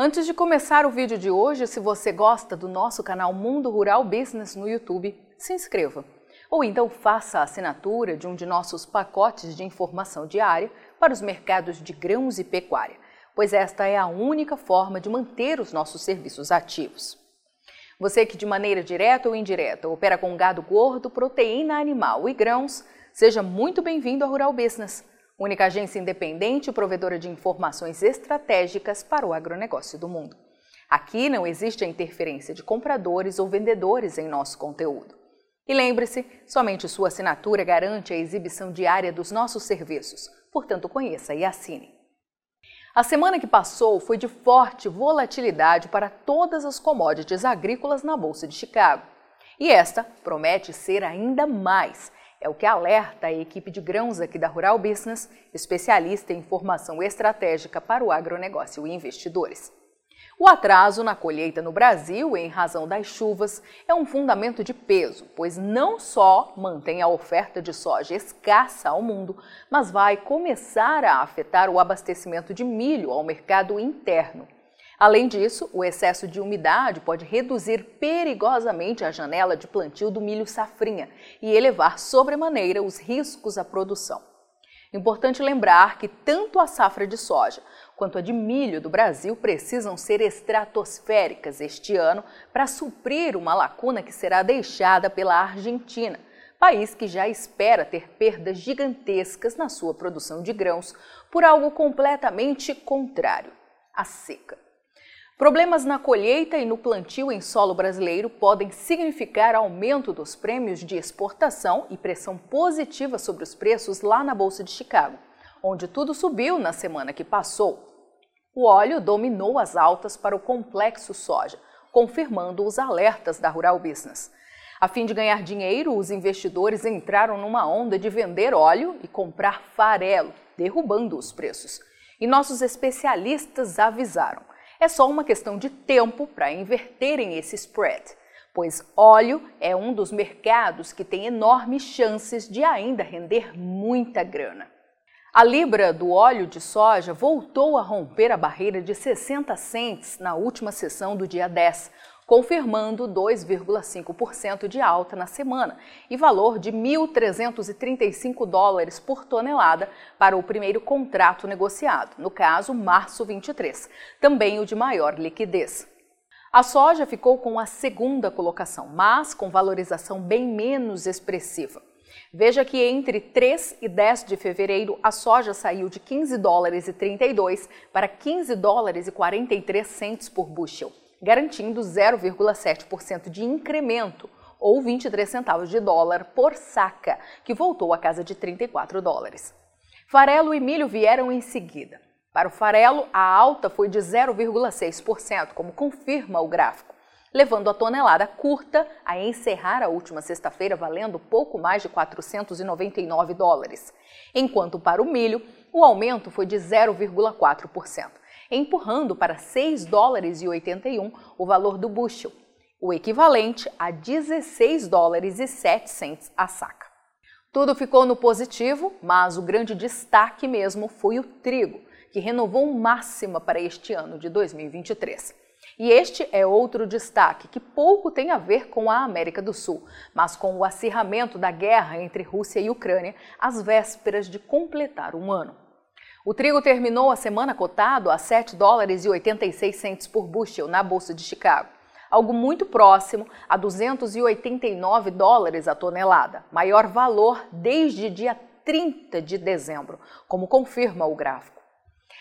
Antes de começar o vídeo de hoje, se você gosta do nosso canal Mundo Rural Business no YouTube, se inscreva. Ou então faça a assinatura de um de nossos pacotes de informação diária para os mercados de grãos e pecuária, pois esta é a única forma de manter os nossos serviços ativos. Você que de maneira direta ou indireta opera com gado gordo, proteína animal e grãos, seja muito bem-vindo ao Rural Business única agência independente provedora de informações estratégicas para o agronegócio do mundo. Aqui não existe a interferência de compradores ou vendedores em nosso conteúdo. E lembre-se, somente sua assinatura garante a exibição diária dos nossos serviços, portanto, conheça e assine. A semana que passou foi de forte volatilidade para todas as commodities agrícolas na Bolsa de Chicago. E esta promete ser ainda mais, é o que alerta a equipe de grãos aqui da Rural Business, especialista em formação estratégica para o agronegócio e investidores. O atraso na colheita no Brasil, em razão das chuvas, é um fundamento de peso, pois não só mantém a oferta de soja escassa ao mundo, mas vai começar a afetar o abastecimento de milho ao mercado interno. Além disso, o excesso de umidade pode reduzir perigosamente a janela de plantio do milho safrinha e elevar sobremaneira os riscos à produção. Importante lembrar que tanto a safra de soja quanto a de milho do Brasil precisam ser estratosféricas este ano para suprir uma lacuna que será deixada pela Argentina, país que já espera ter perdas gigantescas na sua produção de grãos por algo completamente contrário: a seca. Problemas na colheita e no plantio em solo brasileiro podem significar aumento dos prêmios de exportação e pressão positiva sobre os preços lá na Bolsa de Chicago, onde tudo subiu na semana que passou. O óleo dominou as altas para o complexo soja, confirmando os alertas da Rural Business. A fim de ganhar dinheiro, os investidores entraram numa onda de vender óleo e comprar farelo, derrubando os preços. E nossos especialistas avisaram é só uma questão de tempo para inverterem esse spread, pois óleo é um dos mercados que tem enormes chances de ainda render muita grana. A libra do óleo de soja voltou a romper a barreira de 60 cents na última sessão do dia 10, confirmando 2,5% de alta na semana e valor de 1.335 dólares por tonelada para o primeiro contrato negociado, no caso, março 23, também o de maior liquidez. A soja ficou com a segunda colocação, mas com valorização bem menos expressiva. Veja que entre 3 e 10 de fevereiro a soja saiu de 15 dólares e 32 para 15 dólares e 43 centes por bushel garantindo 0,7% de incremento, ou 23 centavos de dólar por saca, que voltou à casa de 34 dólares. Farelo e milho vieram em seguida. Para o farelo, a alta foi de 0,6%, como confirma o gráfico, levando a tonelada curta a encerrar a última sexta-feira valendo pouco mais de 499 dólares, enquanto para o milho, o aumento foi de 0,4% empurrando para 6 dólares e 81 o valor do bushel, o equivalente a 16 dólares e 7 cents a saca. Tudo ficou no positivo, mas o grande destaque mesmo foi o trigo, que renovou máxima para este ano de 2023. E este é outro destaque que pouco tem a ver com a América do Sul, mas com o acirramento da guerra entre Rússia e Ucrânia às vésperas de completar um ano. O trigo terminou a semana cotado a 7 dólares e 86 centes por bushel na Bolsa de Chicago, algo muito próximo a 289 dólares a tonelada, maior valor desde dia 30 de dezembro, como confirma o gráfico.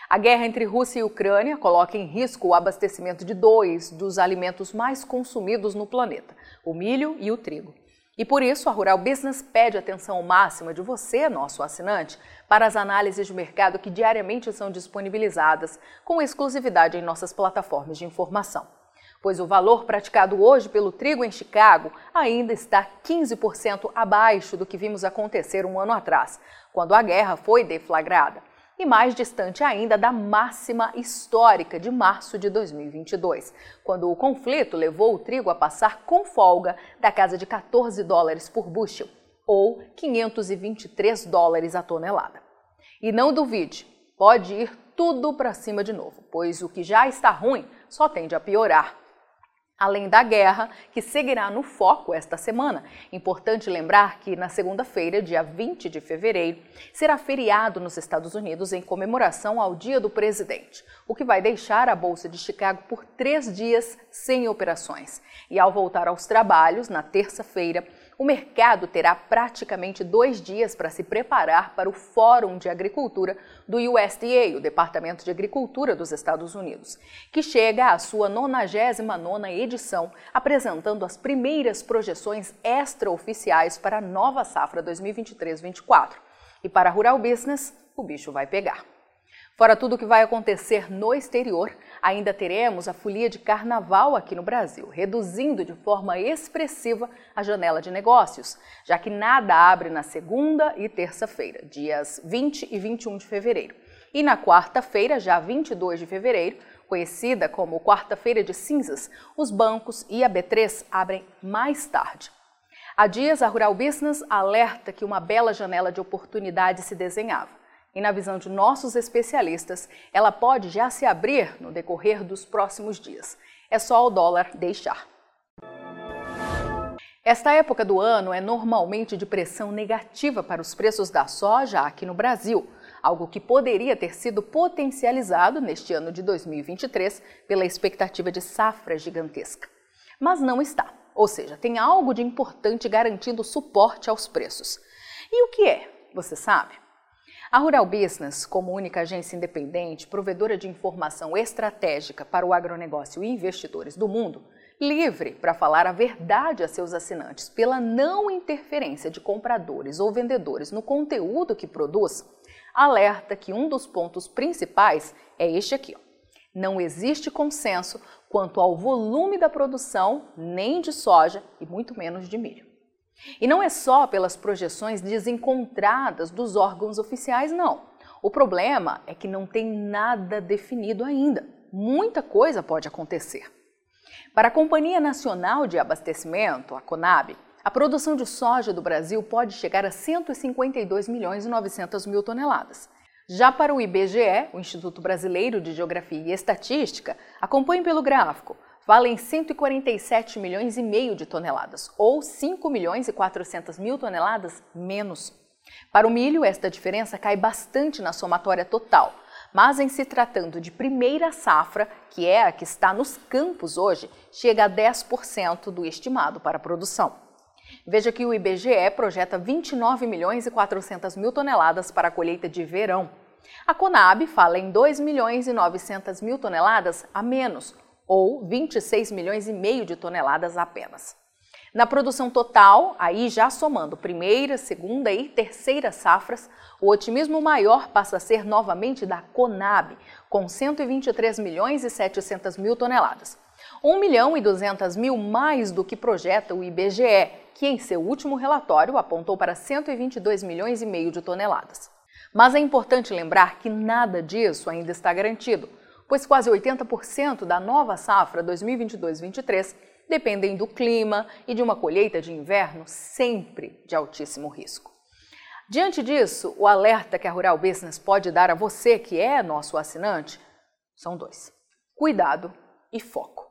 A guerra entre Rússia e Ucrânia coloca em risco o abastecimento de dois dos alimentos mais consumidos no planeta, o milho e o trigo. E por isso, a Rural Business pede atenção máxima de você, nosso assinante, para as análises de mercado que diariamente são disponibilizadas com exclusividade em nossas plataformas de informação. Pois o valor praticado hoje pelo trigo em Chicago ainda está 15% abaixo do que vimos acontecer um ano atrás, quando a guerra foi deflagrada e mais distante ainda da máxima histórica de março de 2022, quando o conflito levou o trigo a passar com folga da casa de 14 dólares por bushel, ou 523 dólares a tonelada. E não duvide, pode ir tudo para cima de novo, pois o que já está ruim só tende a piorar além da guerra, que seguirá no foco esta semana. Importante lembrar que na segunda-feira, dia 20 de fevereiro, será feriado nos Estados Unidos em comemoração ao Dia do Presidente, o que vai deixar a Bolsa de Chicago por três dias sem operações. E ao voltar aos trabalhos, na terça-feira, o mercado terá praticamente dois dias para se preparar para o Fórum de Agricultura do USDA, o Departamento de Agricultura dos Estados Unidos, que chega à sua 99ª edição, apresentando as primeiras projeções extraoficiais para a nova safra 2023-24. E para a Rural Business, o bicho vai pegar. Fora tudo o que vai acontecer no exterior, ainda teremos a folia de carnaval aqui no Brasil, reduzindo de forma expressiva a janela de negócios, já que nada abre na segunda e terça-feira, dias 20 e 21 de fevereiro. E na quarta-feira, já 22 de fevereiro, conhecida como Quarta-feira de Cinzas, os bancos e a B3 abrem mais tarde. Há dias, a Rural Business alerta que uma bela janela de oportunidade se desenhava e, na visão de nossos especialistas, ela pode já se abrir no decorrer dos próximos dias. É só o dólar deixar. Esta época do ano é normalmente de pressão negativa para os preços da soja aqui no Brasil, algo que poderia ter sido potencializado neste ano de 2023 pela expectativa de safra gigantesca. Mas não está, ou seja, tem algo de importante garantindo suporte aos preços. E o que é? Você sabe? A Rural Business, como única agência independente, provedora de informação estratégica para o agronegócio e investidores do mundo, livre para falar a verdade a seus assinantes pela não interferência de compradores ou vendedores no conteúdo que produz, alerta que um dos pontos principais é este aqui. Ó. Não existe consenso quanto ao volume da produção, nem de soja e muito menos de milho. E não é só pelas projeções desencontradas dos órgãos oficiais, não. O problema é que não tem nada definido ainda. Muita coisa pode acontecer. Para a Companhia Nacional de Abastecimento, a CONAB, a produção de soja do Brasil pode chegar a 152 milhões e 900 mil toneladas. Já para o IBGE, o Instituto Brasileiro de Geografia e Estatística, acompanhe pelo gráfico, valem 147 milhões e meio de toneladas, ou 5 milhões e 400 mil toneladas menos. Para o milho, esta diferença cai bastante na somatória total, mas em se tratando de primeira safra, que é a que está nos campos hoje, chega a 10% do estimado para a produção. Veja que o IBGE projeta 29 milhões e 400 mil toneladas para a colheita de verão. A Conab fala em 2 milhões e 900 mil toneladas a menos, ou 26 milhões e meio de toneladas apenas. Na produção total, aí já somando primeira, segunda e terceira safras, o otimismo maior passa a ser novamente da Conab, com 123 milhões e 700 mil toneladas. 1 milhão e 200 mil mais do que projeta o IBGE, que em seu último relatório apontou para 122 milhões e meio de toneladas. Mas é importante lembrar que nada disso ainda está garantido pois quase 80% da nova safra 2022-23 dependem do clima e de uma colheita de inverno sempre de altíssimo risco. Diante disso, o alerta que a Rural Business pode dar a você que é nosso assinante são dois: cuidado e foco.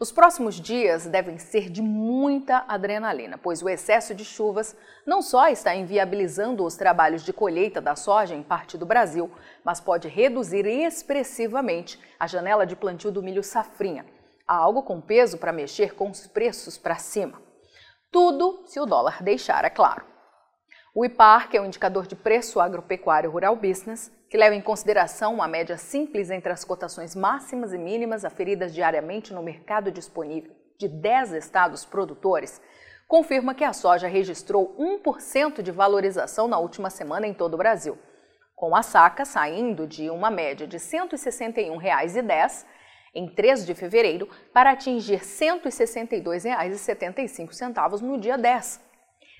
Os próximos dias devem ser de muita adrenalina, pois o excesso de chuvas não só está inviabilizando os trabalhos de colheita da soja em parte do Brasil, mas pode reduzir expressivamente a janela de plantio do milho safrinha, algo com peso para mexer com os preços para cima. Tudo se o dólar deixar, é claro. O IPAR, que é o indicador de preço agropecuário rural business, que leva em consideração uma média simples entre as cotações máximas e mínimas aferidas diariamente no mercado disponível de 10 estados produtores, confirma que a soja registrou 1% de valorização na última semana em todo o Brasil, com a saca saindo de uma média de R$ 161,10 em 3 de fevereiro para atingir R$ 162,75 no dia 10.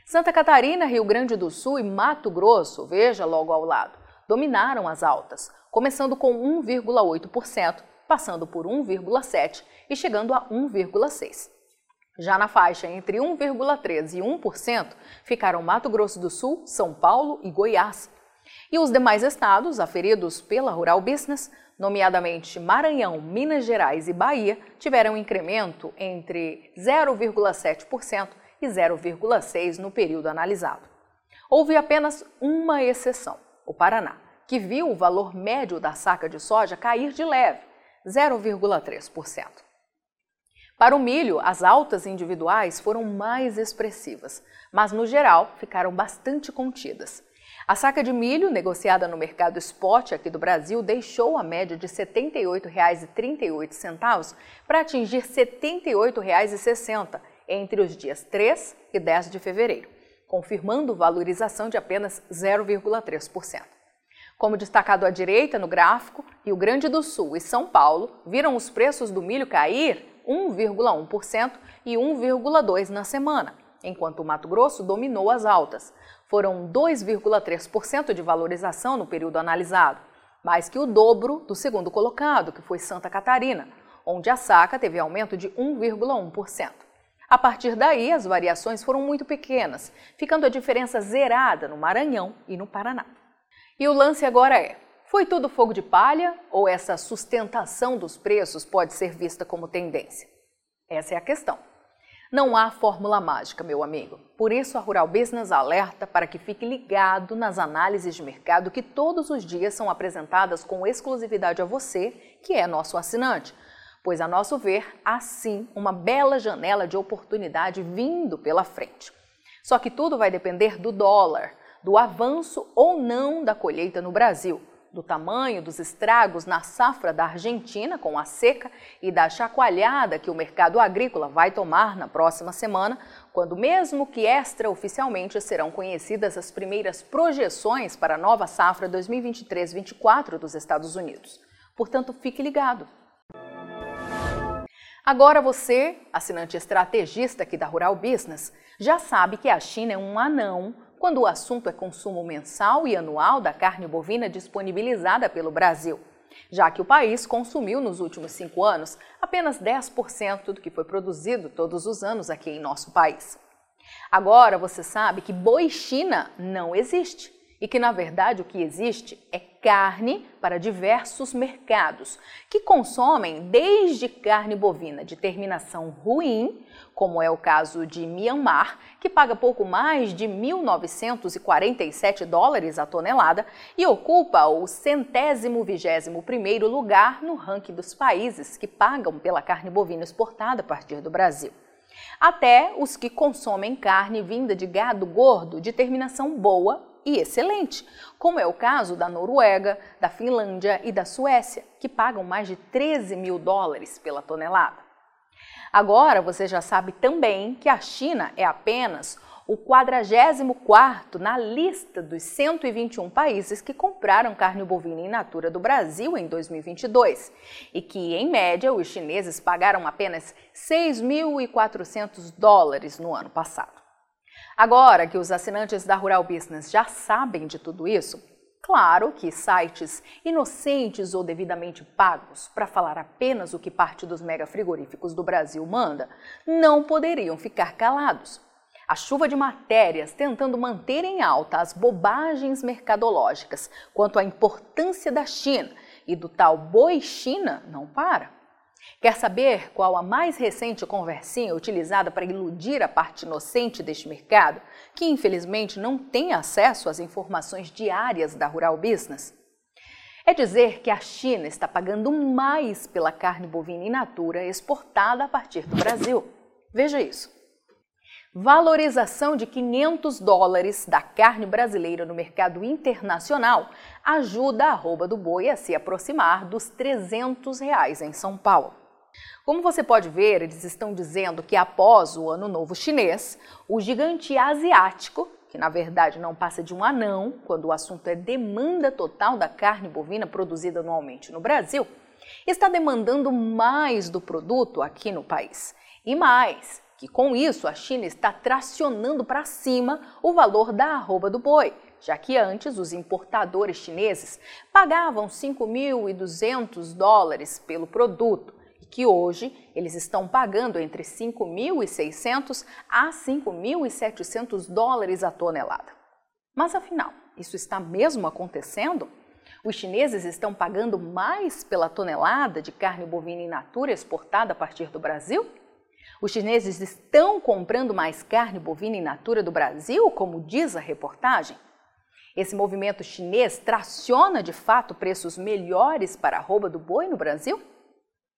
Santa Catarina, Rio Grande do Sul e Mato Grosso, veja logo ao lado, dominaram as altas, começando com 1,8%, passando por 1,7% e chegando a 1,6%. Já na faixa entre 1,13% e 1% ficaram Mato Grosso do Sul, São Paulo e Goiás. E os demais estados aferidos pela Rural Business, nomeadamente Maranhão, Minas Gerais e Bahia, tiveram um incremento entre 0,7% e 0,6% no período analisado. Houve apenas uma exceção, o Paraná, que viu o valor médio da saca de soja cair de leve, 0,3%. Para o milho, as altas individuais foram mais expressivas, mas no geral ficaram bastante contidas. A saca de milho, negociada no mercado spot aqui do Brasil, deixou a média de R$ 78,38 para atingir R$ 78,60 entre os dias 3 e 10 de fevereiro, confirmando valorização de apenas 0,3%. Como destacado à direita no gráfico, Rio Grande do Sul e São Paulo viram os preços do milho cair 1,1% e 1,2% na semana, enquanto o Mato Grosso dominou as altas, foram 2,3% de valorização no período analisado, mais que o dobro do segundo colocado, que foi Santa Catarina, onde a saca teve aumento de 1,1%. A partir daí, as variações foram muito pequenas, ficando a diferença zerada no Maranhão e no Paraná. E o lance agora é: foi tudo fogo de palha ou essa sustentação dos preços pode ser vista como tendência? Essa é a questão. Não há fórmula mágica, meu amigo. Por isso, a Rural Business alerta para que fique ligado nas análises de mercado que todos os dias são apresentadas com exclusividade a você, que é nosso assinante. Pois, a nosso ver, há sim uma bela janela de oportunidade vindo pela frente. Só que tudo vai depender do dólar, do avanço ou não da colheita no Brasil do tamanho dos estragos na safra da Argentina com a seca e da chacoalhada que o mercado agrícola vai tomar na próxima semana, quando, mesmo que extraoficialmente, serão conhecidas as primeiras projeções para a nova safra 2023-24 dos Estados Unidos. Portanto, fique ligado. Agora você, assinante estrategista aqui da Rural Business, já sabe que a China é um anão quando o assunto é consumo mensal e anual da carne bovina disponibilizada pelo Brasil, já que o país consumiu nos últimos cinco anos apenas 10% do que foi produzido todos os anos aqui em nosso país. Agora você sabe que boi China não existe e que, na verdade, o que existe é carne para diversos mercados, que consomem desde carne bovina de terminação ruim, como é o caso de Myanmar, que paga pouco mais de 1.947 dólares a tonelada e ocupa o centésimo vigésimo primeiro lugar no ranking dos países que pagam pela carne bovina exportada a partir do Brasil. Até os que consomem carne vinda de gado gordo de terminação boa e excelente, como é o caso da Noruega, da Finlândia e da Suécia, que pagam mais de 13 mil dólares pela tonelada. Agora você já sabe também que a China é apenas o 44 na lista dos 121 países que compraram carne bovina in natura do Brasil em 2022 e que, em média, os chineses pagaram apenas 6.400 dólares no ano passado. Agora que os assinantes da Rural Business já sabem de tudo isso, claro que sites inocentes ou devidamente pagos para falar apenas o que parte dos mega frigoríficos do Brasil manda não poderiam ficar calados. A chuva de matérias tentando manter em alta as bobagens mercadológicas quanto à importância da China e do tal boi China não para. Quer saber qual a mais recente conversinha utilizada para iludir a parte inocente deste mercado, que infelizmente não tem acesso às informações diárias da Rural Business? É dizer que a China está pagando mais pela carne bovina in natura exportada a partir do Brasil. Veja isso. Valorização de 500 dólares da carne brasileira no mercado internacional ajuda a arroba do boi a se aproximar dos 300 reais em São Paulo. Como você pode ver, eles estão dizendo que após o Ano Novo Chinês, o gigante asiático, que na verdade não passa de um anão, quando o assunto é demanda total da carne bovina produzida anualmente no Brasil, está demandando mais do produto aqui no país. E mais, que com isso a China está tracionando para cima o valor da arroba do boi, já que antes os importadores chineses pagavam 5.200 dólares pelo produto que hoje eles estão pagando entre 5.600 a 5.700 dólares a tonelada. Mas afinal, Isso está mesmo acontecendo? Os chineses estão pagando mais pela tonelada de carne bovina in natura exportada a partir do Brasil? Os chineses estão comprando mais carne bovina in natura do Brasil, como diz a reportagem? Esse movimento chinês traciona de fato preços melhores para a arroba do boi no Brasil?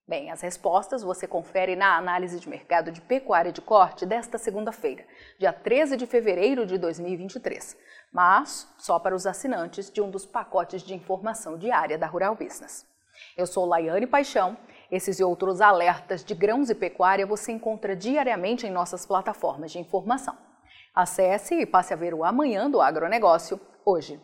Bem, as respostas você confere na análise de mercado de pecuária de corte desta segunda-feira, dia 13 de fevereiro de 2023, mas só para os assinantes de um dos pacotes de informação diária da Rural Business. Eu sou Laiane Paixão. Esses e outros alertas de grãos e pecuária você encontra diariamente em nossas plataformas de informação. Acesse e passe a ver o Amanhã do Agronegócio hoje.